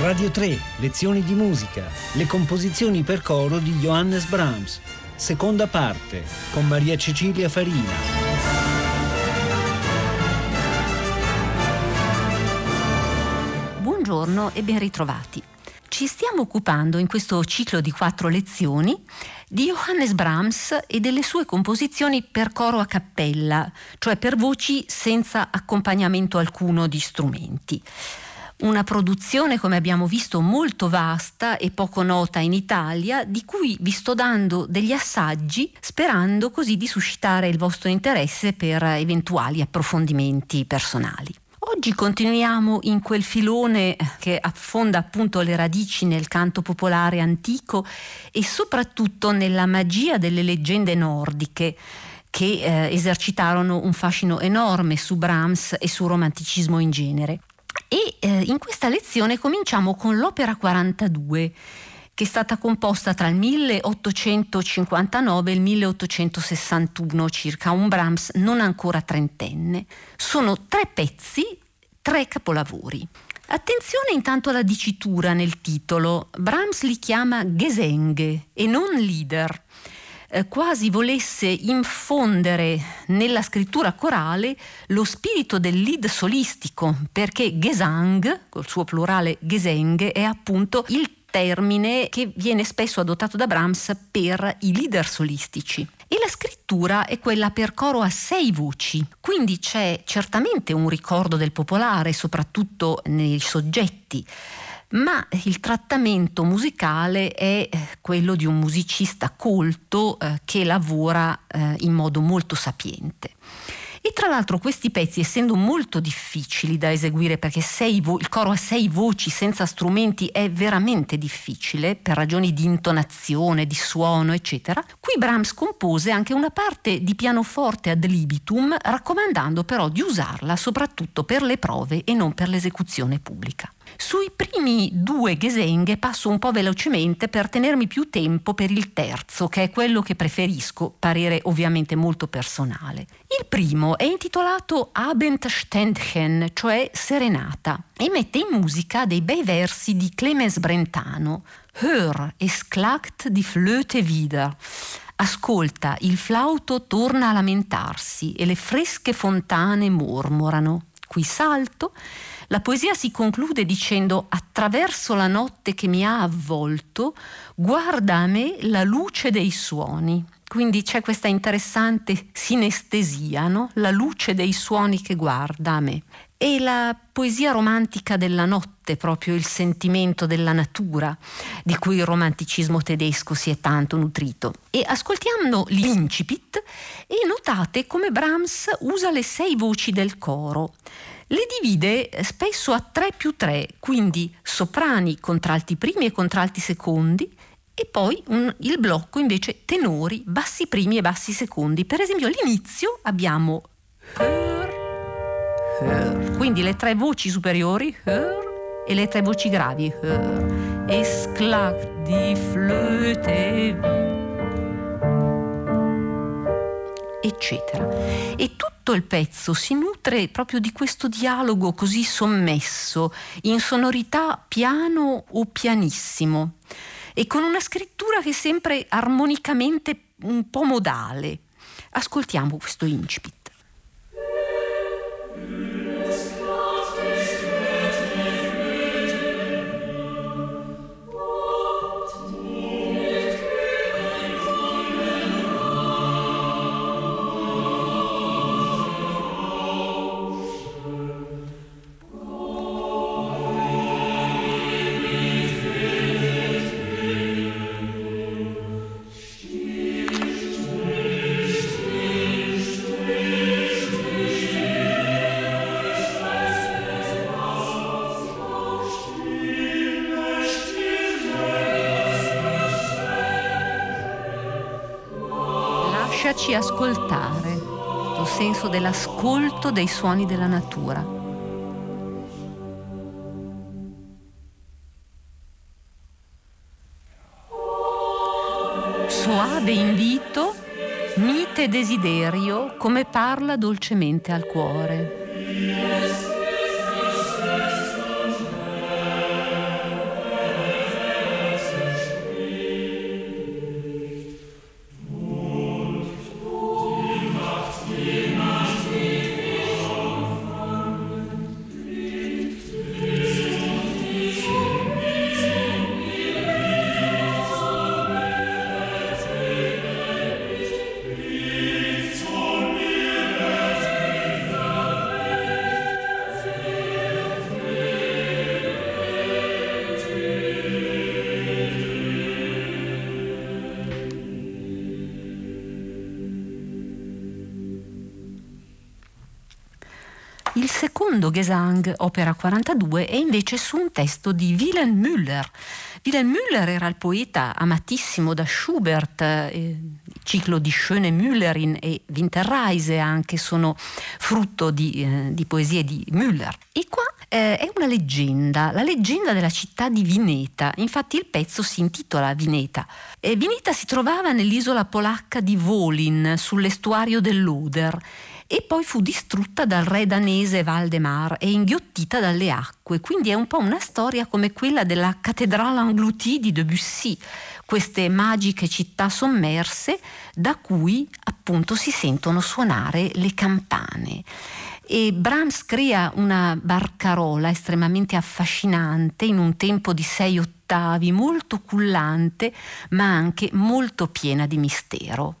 Radio 3, lezioni di musica, le composizioni per coro di Johannes Brahms, seconda parte, con Maria Cecilia Farina. Buongiorno e ben ritrovati. Ci stiamo occupando in questo ciclo di quattro lezioni di Johannes Brahms e delle sue composizioni per coro a cappella, cioè per voci senza accompagnamento alcuno di strumenti. Una produzione, come abbiamo visto, molto vasta e poco nota in Italia, di cui vi sto dando degli assaggi, sperando così di suscitare il vostro interesse per eventuali approfondimenti personali. Oggi continuiamo in quel filone che affonda appunto le radici nel canto popolare antico e soprattutto nella magia delle leggende nordiche che eh, esercitarono un fascino enorme su Brahms e sul romanticismo in genere. E eh, in questa lezione cominciamo con l'opera 42 che è stata composta tra il 1859 e il 1861 circa, un Brahms non ancora trentenne. Sono tre pezzi, tre capolavori. Attenzione intanto alla dicitura nel titolo. Brahms li chiama Gesänge e non Lieder. Eh, quasi volesse infondere nella scrittura corale lo spirito del lead solistico, perché Gesang, col suo plurale Geseng, è appunto il termine che viene spesso adottato da Brahms per i leader solistici. E la scrittura è quella per coro a sei voci, quindi c'è certamente un ricordo del popolare, soprattutto nei soggetti, ma il trattamento musicale è eh, quello di un musicista colto eh, che lavora eh, in modo molto sapiente. E tra l'altro questi pezzi, essendo molto difficili da eseguire perché vo- il coro ha sei voci senza strumenti è veramente difficile per ragioni di intonazione, di suono, eccetera, qui Brahms compose anche una parte di pianoforte ad libitum, raccomandando però di usarla soprattutto per le prove e non per l'esecuzione pubblica. Sui primi due Gesenghe passo un po' velocemente per tenermi più tempo per il terzo, che è quello che preferisco, parere ovviamente molto personale. Il primo è intitolato Abendständchen, cioè Serenata, e mette in musica dei bei versi di Clemens Brentano. Hör, es klagt die Flöte wieder. Ascolta, il flauto torna a lamentarsi e le fresche fontane mormorano. Qui salto la poesia si conclude dicendo attraverso la notte che mi ha avvolto, guarda a me la luce dei suoni. Quindi c'è questa interessante sinestesia, no? la luce dei suoni che guarda a me. E la poesia romantica della notte, proprio il sentimento della natura, di cui il romanticismo tedesco si è tanto nutrito. E ascoltiamo l'incipit e notate come Brahms usa le sei voci del coro le divide spesso a 3 più 3, quindi soprani, contralti primi e contralti secondi, e poi un, il blocco invece tenori, bassi primi e bassi secondi. Per esempio all'inizio abbiamo her, quindi le tre voci superiori her, e le tre voci gravi her. Es klagt die Flöte eccetera. E tutto il pezzo si nutre proprio di questo dialogo così sommesso, in sonorità piano o pianissimo, e con una scrittura che è sempre armonicamente un po' modale. Ascoltiamo questo incipit. Lasciaci ascoltare, il senso dell'ascolto dei suoni della natura. Soave invito, mite desiderio, come parla dolcemente al cuore. Secondo Gesang, opera 42, è invece su un testo di Wilhelm Müller. Wilhelm Müller era il poeta amatissimo da Schubert, eh, il ciclo di Schöne Müllerin e Winterreise anche sono frutto di, eh, di poesie di Müller. E qua eh, è una leggenda, la leggenda della città di Vineta. Infatti il pezzo si intitola Vineta. Eh, Vineta si trovava nell'isola polacca di Volin, sull'estuario dell'Oder e poi fu distrutta dal re danese Valdemar e inghiottita dalle acque. Quindi è un po' una storia come quella della cattedrale engloutie di Debussy, queste magiche città sommerse da cui appunto si sentono suonare le campane. E Brahms crea una barcarola estremamente affascinante in un tempo di sei ottavi, molto cullante, ma anche molto piena di mistero.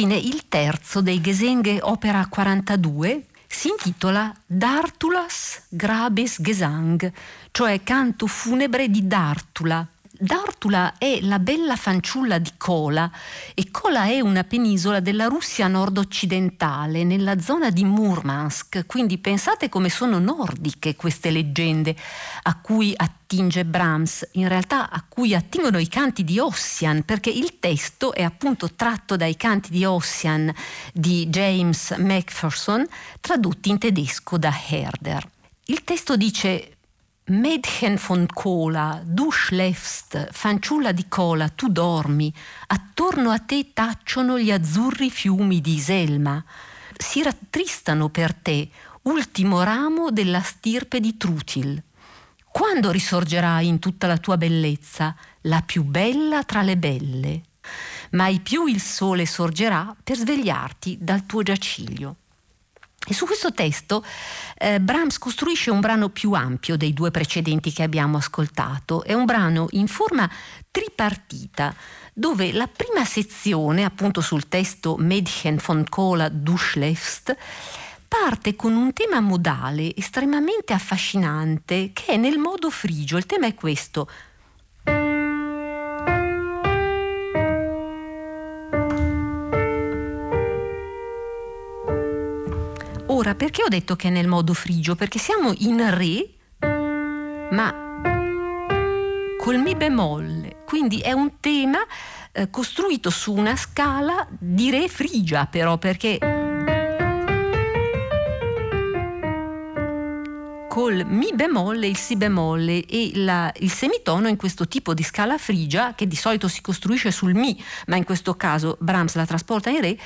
Infine il terzo dei Gesenghe opera 42 si intitola Dartulas Grabes Gesang, cioè canto funebre di Dartula, Dartula è la bella fanciulla di Kola e Kola è una penisola della Russia nord-occidentale, nella zona di Murmansk, quindi pensate come sono nordiche queste leggende a cui attinge Brahms, in realtà a cui attingono i canti di Ossian, perché il testo è appunto tratto dai canti di Ossian di James Macpherson, tradotti in tedesco da Herder. Il testo dice Mädchen von Cola, du schläfst, fanciulla di cola, tu dormi, attorno a te tacciono gli azzurri fiumi di Selma, si rattristano per te, ultimo ramo della stirpe di Trutil. Quando risorgerai in tutta la tua bellezza, la più bella tra le belle? Mai più il sole sorgerà per svegliarti dal tuo giaciglio. E su questo testo eh, Brahms costruisce un brano più ampio dei due precedenti che abbiamo ascoltato. È un brano in forma tripartita, dove la prima sezione, appunto sul testo Mädchen von Kola, du schläfst, parte con un tema modale estremamente affascinante che è nel modo frigio. Il tema è questo. Ora, perché ho detto che è nel modo frigio? Perché siamo in Re, ma col Mi bemolle, quindi è un tema eh, costruito su una scala di Re frigia, però, perché col Mi bemolle, il Si bemolle e la, il semitono in questo tipo di scala frigia, che di solito si costruisce sul Mi, ma in questo caso Brahms la trasporta in Re,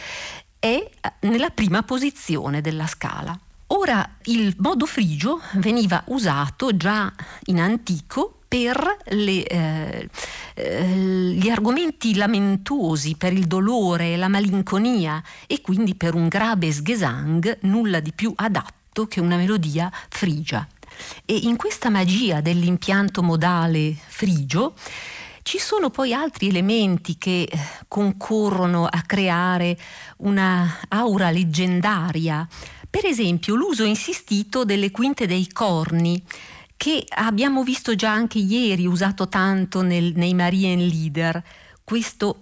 è nella prima posizione della scala. Ora il modo frigio veniva usato già in antico per le, eh, eh, gli argomenti lamentosi, per il dolore la malinconia e quindi per un grabes gesang nulla di più adatto che una melodia frigia. E in questa magia dell'impianto modale frigio ci sono poi altri elementi che eh, concorrono a creare una aura leggendaria, per esempio l'uso insistito delle quinte dei corni, che abbiamo visto già anche ieri usato tanto nel, nei Marien Leader. Questo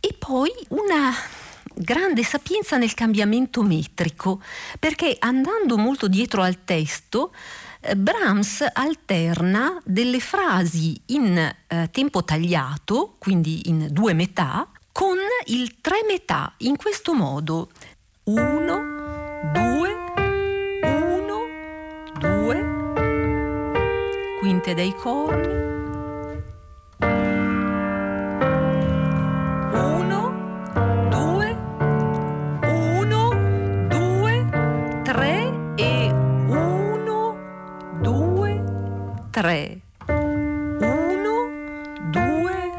e poi una grande sapienza nel cambiamento metrico, perché andando molto dietro al testo Brahms alterna delle frasi in eh, tempo tagliato, quindi in due metà, con il tre metà, in questo modo. Uno, due, uno, due, quinte dei corni, tre, uno, due,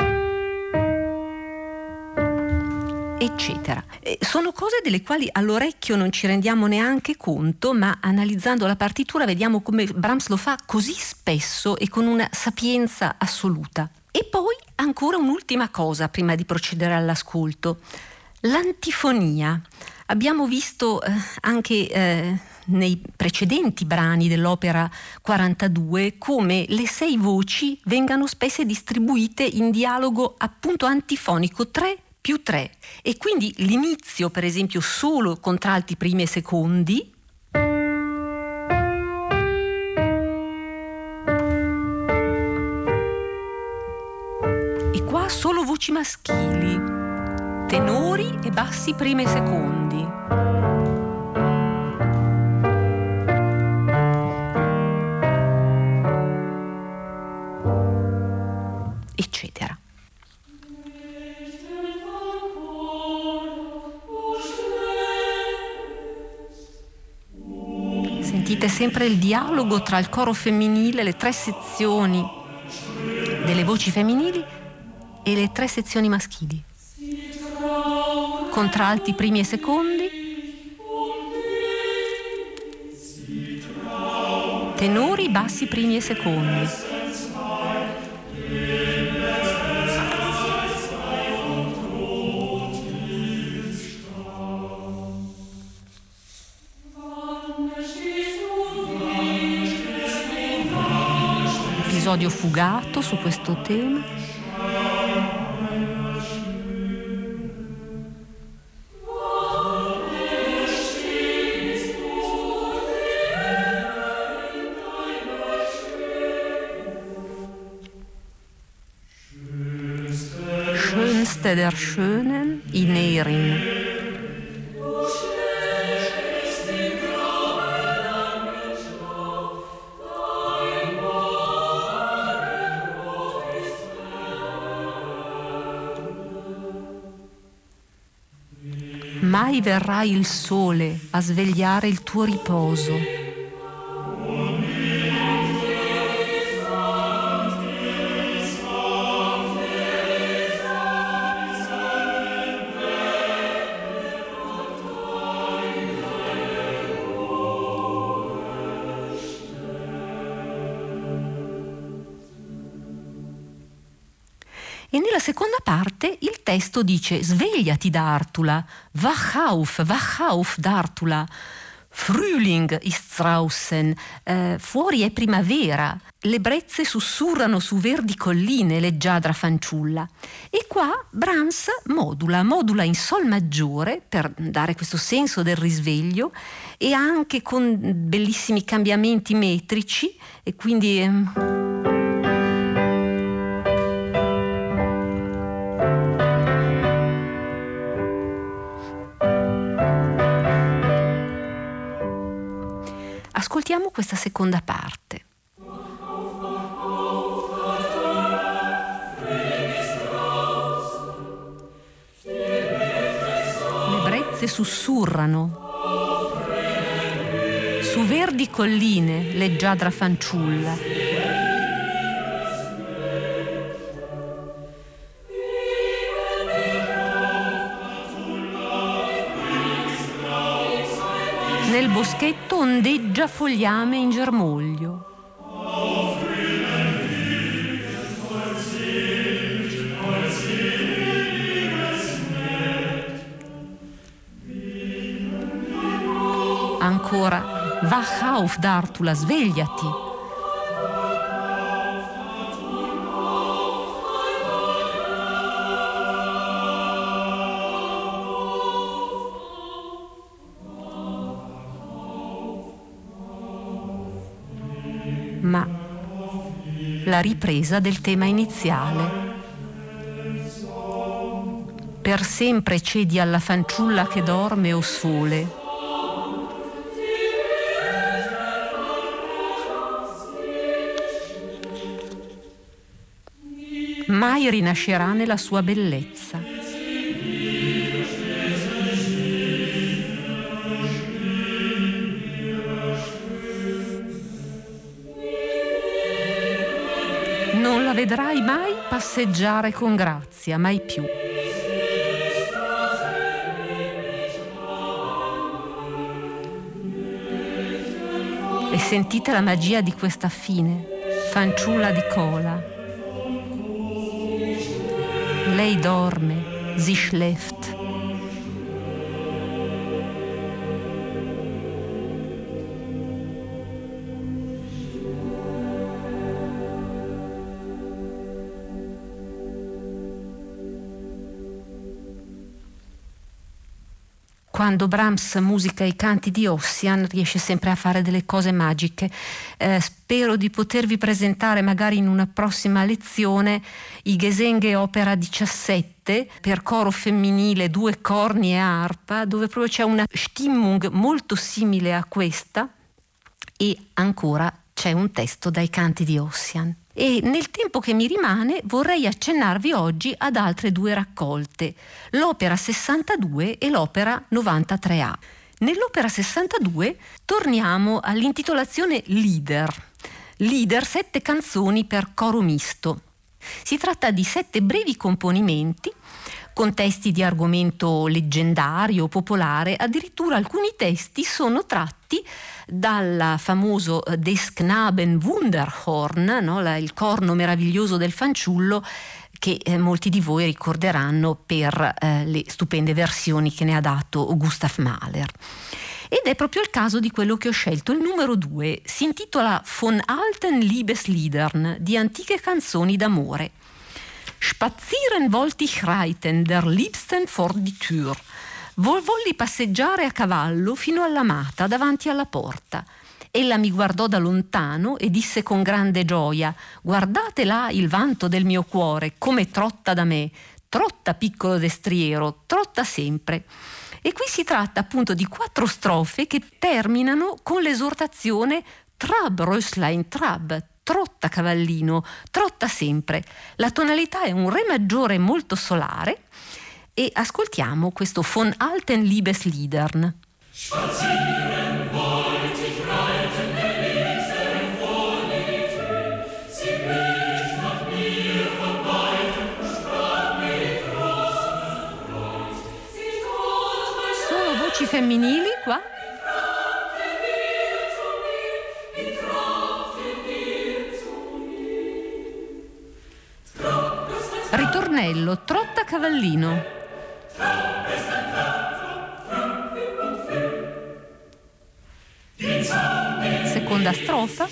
eccetera. E sono cose delle quali all'orecchio non ci rendiamo neanche conto, ma analizzando la partitura vediamo come Brahms lo fa così spesso e con una sapienza assoluta. E poi ancora un'ultima cosa prima di procedere all'ascolto. L'antifonia. Abbiamo visto eh, anche eh, nei precedenti brani dell'opera 42 come le sei voci vengano spesso distribuite in dialogo appunto antifonico 3 più 3 e quindi l'inizio per esempio solo contralti primi e secondi. E qua solo voci maschili tenori e bassi primi e secondi sempre il dialogo tra il coro femminile, le tre sezioni delle voci femminili e le tre sezioni maschili. Contralti primi e secondi, tenori bassi primi e secondi. Episodio fugato su questo tema. Schönste der Schönen, Inerin. Mai verrà il sole a svegliare il tuo riposo. Seconda parte il testo dice svegliati Dartula, wach auf, wach auf Dartula. Frühling ist draußen, eh, fuori è primavera, le brezze sussurrano su verdi colline, leggiadra fanciulla. E qua Brahms modula, modula in sol maggiore per dare questo senso del risveglio e anche con bellissimi cambiamenti metrici e quindi... Eh, Ascoltiamo questa seconda parte. Le brezze sussurrano. Su verdi colline leggiadra fanciulla. Boschetto ondeggia fogliame in germoglio. Ancora, wach auf, Dartula, svegliati. Ma la ripresa del tema iniziale. Per sempre cedi alla fanciulla che dorme o sole. Mai rinascerà nella sua bellezza. Vedrai mai passeggiare con grazia, mai più. E sentite la magia di questa fine, fanciulla di cola. Lei dorme, si schläft. Quando Brahms musica i canti di Ossian riesce sempre a fare delle cose magiche. Eh, spero di potervi presentare magari in una prossima lezione i Gesenghe opera 17 per coro femminile, due corni e arpa, dove proprio c'è una Stimmung molto simile a questa e ancora c'è un testo dai canti di Ossian. E nel tempo che mi rimane vorrei accennarvi oggi ad altre due raccolte, l'opera 62 e l'opera 93A. Nell'opera 62 torniamo all'intitolazione Leader. Leader, sette canzoni per coro misto. Si tratta di sette brevi componimenti con testi di argomento leggendario, popolare, addirittura alcuni testi sono tratti dal famoso Des Knaben Wunderhorn, no? Il corno meraviglioso del fanciullo, che eh, molti di voi ricorderanno per eh, le stupende versioni che ne ha dato Gustav Mahler. Ed è proprio il caso di quello che ho scelto. Il numero due si intitola Von alten Liebesliedern, di antiche canzoni d'amore. Spazieren wollte ich reiten, der Liebsten vor die Tür. Volli passeggiare a cavallo fino all'amata davanti alla porta. Ella mi guardò da lontano e disse con grande gioia: Guardate là il vanto del mio cuore, come trotta da me. Trotta piccolo destriero, trotta sempre. E qui si tratta appunto di quattro strofe che terminano con l'esortazione Trab, Röslein, Trab, trotta cavallino, trotta sempre. La tonalità è un Re maggiore molto solare e ascoltiamo questo von alten Liebesliedern. Spazieren voci femminili qua? Ritornello, trotta cavallino. Seconda strofa.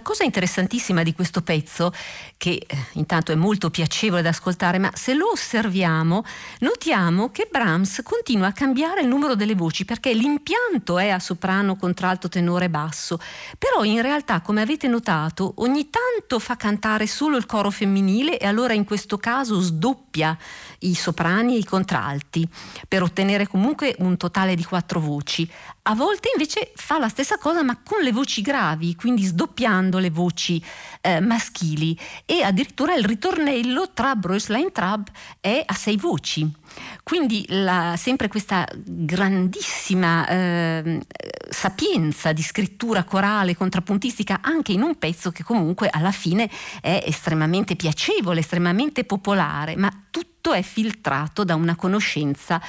La cosa interessantissima di questo pezzo, che eh, intanto è molto piacevole da ascoltare, ma se lo osserviamo, notiamo che Brahms continua a cambiare il numero delle voci perché l'impianto è a soprano, contralto, tenore, basso, però in realtà, come avete notato, ogni tanto fa cantare solo il coro femminile e allora in questo caso sdoppia i soprani e i contralti per ottenere comunque un totale di quattro voci. A volte invece fa la stessa cosa ma con le voci gravi, quindi sdoppiando le voci eh, maschili e addirittura il ritornello tra Bröslein Trab è a sei voci. Quindi la, sempre questa grandissima eh, sapienza di scrittura corale, contrappuntistica, anche in un pezzo che comunque alla fine è estremamente piacevole, estremamente popolare, ma tutto è filtrato da una conoscenza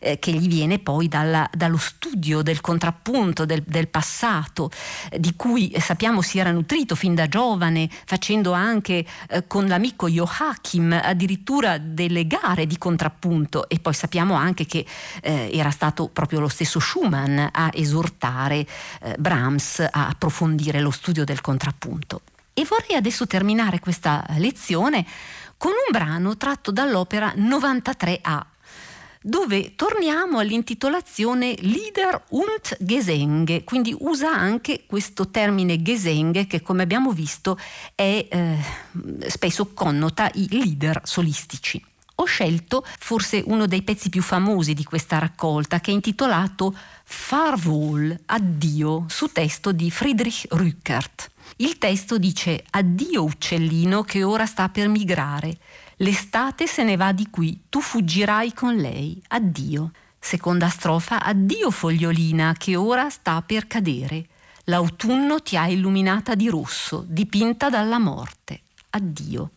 eh, che gli viene poi dalla, dallo studio del contrappunto, del, del passato, eh, di cui eh, sappiamo si era nutrito fin da giovane, facendo anche eh, con l'amico Joachim addirittura delle gare di contrappunto e poi sappiamo anche che eh, era stato proprio lo stesso Schumann a esortare eh, Brahms a approfondire lo studio del contrappunto. E vorrei adesso terminare questa lezione con un brano tratto dall'opera 93A dove torniamo all'intitolazione Lieder und Gesänge, quindi usa anche questo termine Gesänge che come abbiamo visto è, eh, spesso connota i leader solistici. Ho scelto forse uno dei pezzi più famosi di questa raccolta che è intitolato Farwohl, addio, su testo di Friedrich Rückert. Il testo dice Addio uccellino che ora sta per migrare. L'estate se ne va di qui, tu fuggirai con lei. Addio. Seconda strofa, addio fogliolina che ora sta per cadere. L'autunno ti ha illuminata di rosso, dipinta dalla morte. Addio.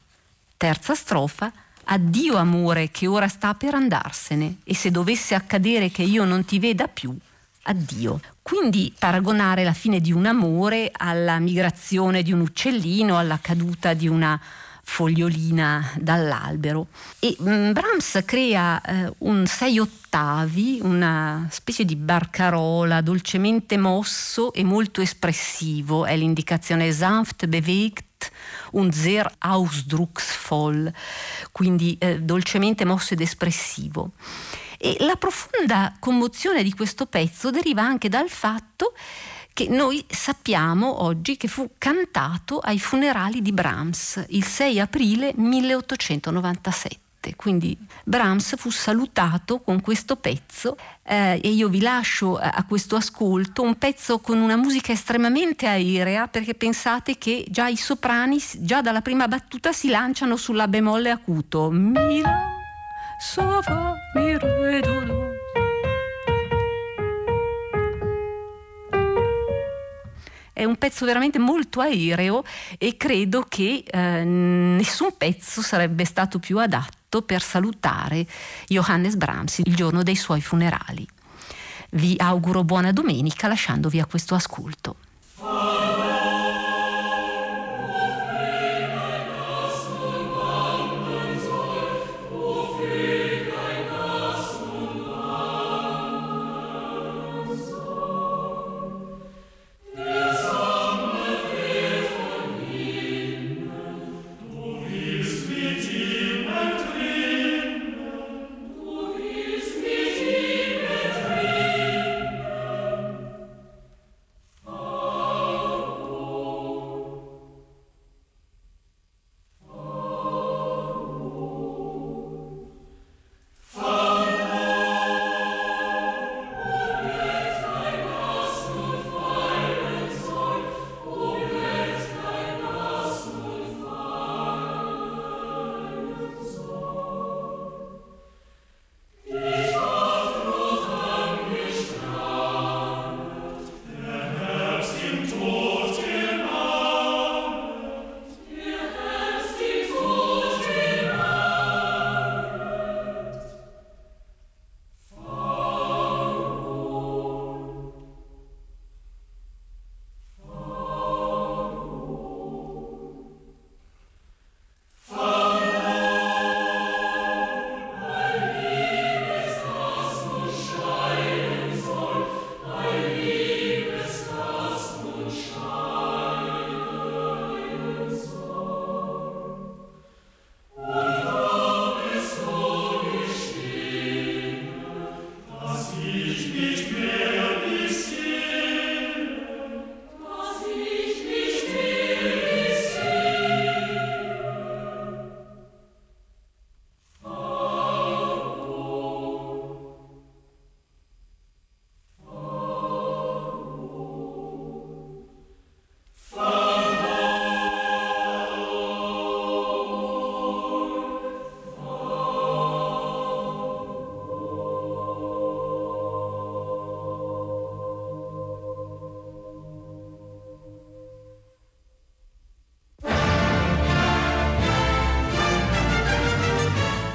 Terza strofa, addio amore che ora sta per andarsene e se dovesse accadere che io non ti veda più, addio. Quindi paragonare la fine di un amore alla migrazione di un uccellino, alla caduta di una fogliolina dall'albero. E um, Brahms crea eh, un sei ottavi, una specie di barcarola dolcemente mosso e molto espressivo, è l'indicazione sanft bewegt und sehr ausdrucksvoll, quindi eh, dolcemente mosso ed espressivo. E la profonda commozione di questo pezzo deriva anche dal fatto che noi sappiamo oggi che fu cantato ai funerali di Brahms il 6 aprile 1897 quindi Brahms fu salutato con questo pezzo eh, e io vi lascio a, a, questo ascolto un pezzo con una musica estremamente aerea perché pensate che già i soprani già dalla prima battuta si lanciano sulla bemolle acuto. Mira, so fa, mi re, do, do. È un pezzo veramente molto aereo e credo che eh, nessun pezzo sarebbe stato più adatto per salutare Johannes Brahms il giorno dei suoi funerali. Vi auguro buona domenica lasciandovi a questo ascolto.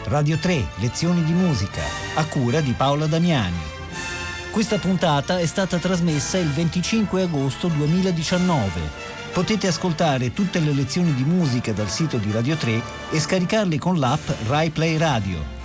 Radio 3, lezioni di musica, a cura di Paola Damiani. Questa puntata è stata trasmessa il 25 agosto 2019. Potete ascoltare tutte le lezioni di musica dal sito di Radio 3 e scaricarle con l'app Rai Play Radio.